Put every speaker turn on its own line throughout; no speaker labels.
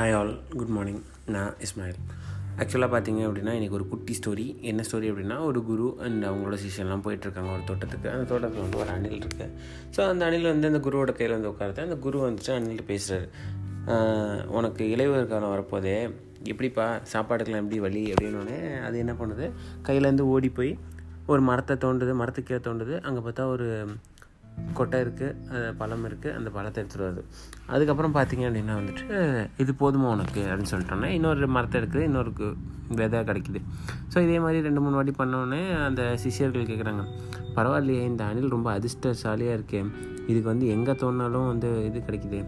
Hi all good morning நான் இஸ்மாயில் ஆக்சுவலாக பார்த்தீங்க அப்படின்னா எனக்கு ஒரு குட்டி ஸ்டோரி என்ன ஸ்டோரி அப்படின்னா ஒரு குரு அண்ட் அவங்களோட சிஷியெல்லாம் போயிட்டுருக்காங்க ஒரு தோட்டத்துக்கு. அந்த தோட்டத்தில் வந்து ஒரு அணில் இருக்குது ஸோ அந்த அணில் வந்து அந்த குருவோட கையில் வந்து உட்காருது. அந்த குரு வந்துட்டு அணில்கிட்ட பேசுகிறாரு உனக்கு இளைவர் காலம் வரப்போதே. எப்படிப்பா சாப்பாடுக்கெல்லாம் எப்படி வழி அப்படின்னோடனே அது என்ன பண்ணுது? கையிலேருந்து ஓடி போய் ஒரு மரத்தை தோண்டுது மரத்துக்கு கீழே தோண்டுது. அங்கே பார்த்தா ஒரு கொட்டை இருக்குது பழம் இருக்குது அந்த பழத்தை எடுத்துகிட்டு வருது. அதுக்கப்புறம் பார்த்தீங்க அப்படின்னா வந்துட்டு இது போதுமா உனக்கு அப்படின்னு சொல்லிட்டோன்னே இன்னொரு மரத்தை எடுக்குது இன்னொரு விதை கிடைக்குது. ஸோ இதே மாதிரி ரெண்டு மூணு வாட்டி பண்ணோடனே அந்த சிஷியர்கள் கேட்குறாங்க பரவாயில்லையே இந்த அணில் ரொம்ப அதிர்ஷ்டசாலியாக இருக்கே. இதுக்கு வந்து எங்கே தோணாலும் வந்து இது கிடைக்குது.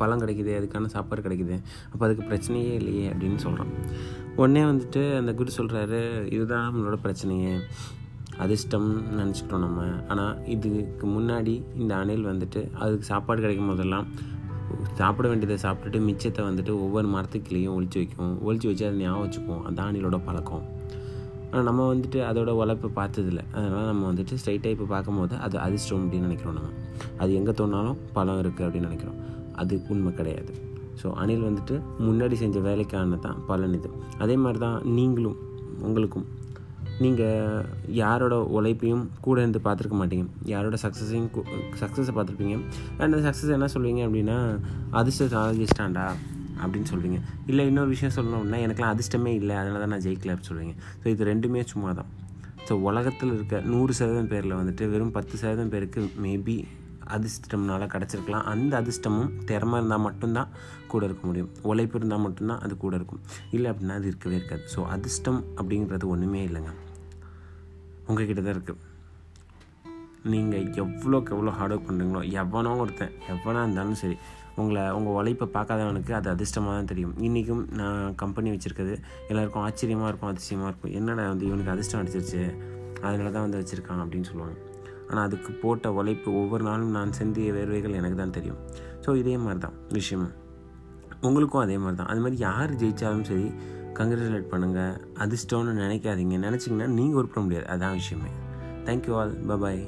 பழம் கிடைக்குது அதுக்கான சாப்பாடு கிடைக்குது. அப்போ அதுக்கு பிரச்சனையே இல்லையே அப்படின்னு சொல்கிறான் உடனே வந்துட்டு அந்த குரு சொல்கிறாரு இதுதான் நம்மளோட பிரச்சனையே. அதிர்ஷ்டம் நினச்சிக்கிட்டோம் நம்ம. ஆனால் இதுக்கு முன்னாடி இந்த அணில் வந்துட்டு அதுக்கு சாப்பாடு கிடைக்கும் போதெல்லாம் சாப்பிட வேண்டியதை சாப்பிட்டுட்டு மிச்சத்தை வந்துட்டு ஒவ்வொரு மரத்துக்குள்ளேயும் ஒழிச்சு வைக்கும். ஒழிச்சு வச்சு அதை ஞாபகம் வச்சுக்கும் அதான் அணிலோட பழக்கம். ஆனால் நம்ம வந்துட்டு அதோட உழைப்பை பார்த்ததில்ல. அதனால் நம்ம வந்துட்டு ஸ்ட்ரைட்டாக இப்போ பார்க்கும்போது அது அதிர்ஷ்டம் அப்படின்னு நினைக்கிறோம் நம்ம. அது எங்கே தோணாலும் பழம் இருக்குது அப்படின்னு நினைக்கிறோம். அது உண்மை கிடையாது. ஸோ அணில் வந்துட்டு முன்னாடி செஞ்ச வேலைக்கான தான் பலன் இது. அதே மாதிரி தான் நீங்களும் உங்களுக்கும் நீங்கள் யாரோட உழைப்பையும் கூட இருந்து பார்த்துருக்க மாட்டீங்க. யாரோட சக்ஸஸையும் சக்ஸஸை பார்த்துருப்பீங்க. அண்ட் அந்த சக்ஸஸ் என்ன சொல்லுவீங்க அப்படின்னா அதிர்ஷ்டம் ஆகிஸ்டாண்டா அப்படின்னு சொல்லுவீங்க இல்லை இன்னொரு விஷயம் சொல்லணும்னா எனக்குலாம் அதிர்ஷ்டமே இல்லை அதனால தான் நான் ஜெயிக்கல அப்படின்னு சொல்லுவீங்க ஸோ இது ரெண்டுமே சும்மா தான் ஸோ உலகத்தில் இருக்க நூறு சதவீதம் பேரில் வந்துட்டு வெறும் பத்து சதவீதம் பேருக்கு மேபி அதிர்ஷ்டம்னால கிடச்சிருக்கலாம். அந்த அதிர்ஷ்டமும் திறமை இருந்தால் மட்டும்தான் கூட இருக்க முடியும். உழைப்பு இருந்தால் மட்டும்தான் அது கூட இருக்கும். இல்லை அப்படின்னா அது இருக்கவே இருக்காது. ஸோ அதிர்ஷ்டம் அப்படிங்கிறது ஒன்றுமே இல்லைங்க. உங்ககிட்ட தான் இருக்குது நீங்கள் எவ்வளோக்கு எவ்வளோ ஹார்ட் ஒர்க் பண்ணுறீங்களோ எவனோ ஒருத்தன் எவனா இருந்தாலும் சரி உங்களை உங்கள் உழைப்பை பார்க்காதவனுக்கு அது அதிர்ஷ்டமாக தான் தெரியும். இன்றைக்கும் நான் கம்பெனி வச்சுருக்கிறது எல்லாருக்கும் ஆச்சரியமாக இருக்கும் அதிசயமாக இருக்கும். என்னடா வந்து இவனுக்கு அதிர்ஷ்டம் அடிச்சிருச்சு? அதனால தான் வந்து வச்சுருக்கான் அப்படின்னு சொல்லுவாங்க. ஆனால் அதுக்கு போட்ட உழைப்பு ஒவ்வொரு நாளும் நான் சிந்திய வேர்வைகள் எனக்கு தான் தெரியும். ஸோ இதே மாதிரி தான் விஷயம் உங்களுக்கும் அதே மாதிரி தான் அது மாதிரி யார் ஜெயித்தாலும் சரி கங்க்ராச்சுலேட் பண்ணுங்கள் அதிர்ஷ்டம்னு நினைக்காதீங்க. நினச்சிங்கன்னா நீங்கள் உருப்பட முடியாது. அதான் விஷயமே. Thank you all bye bye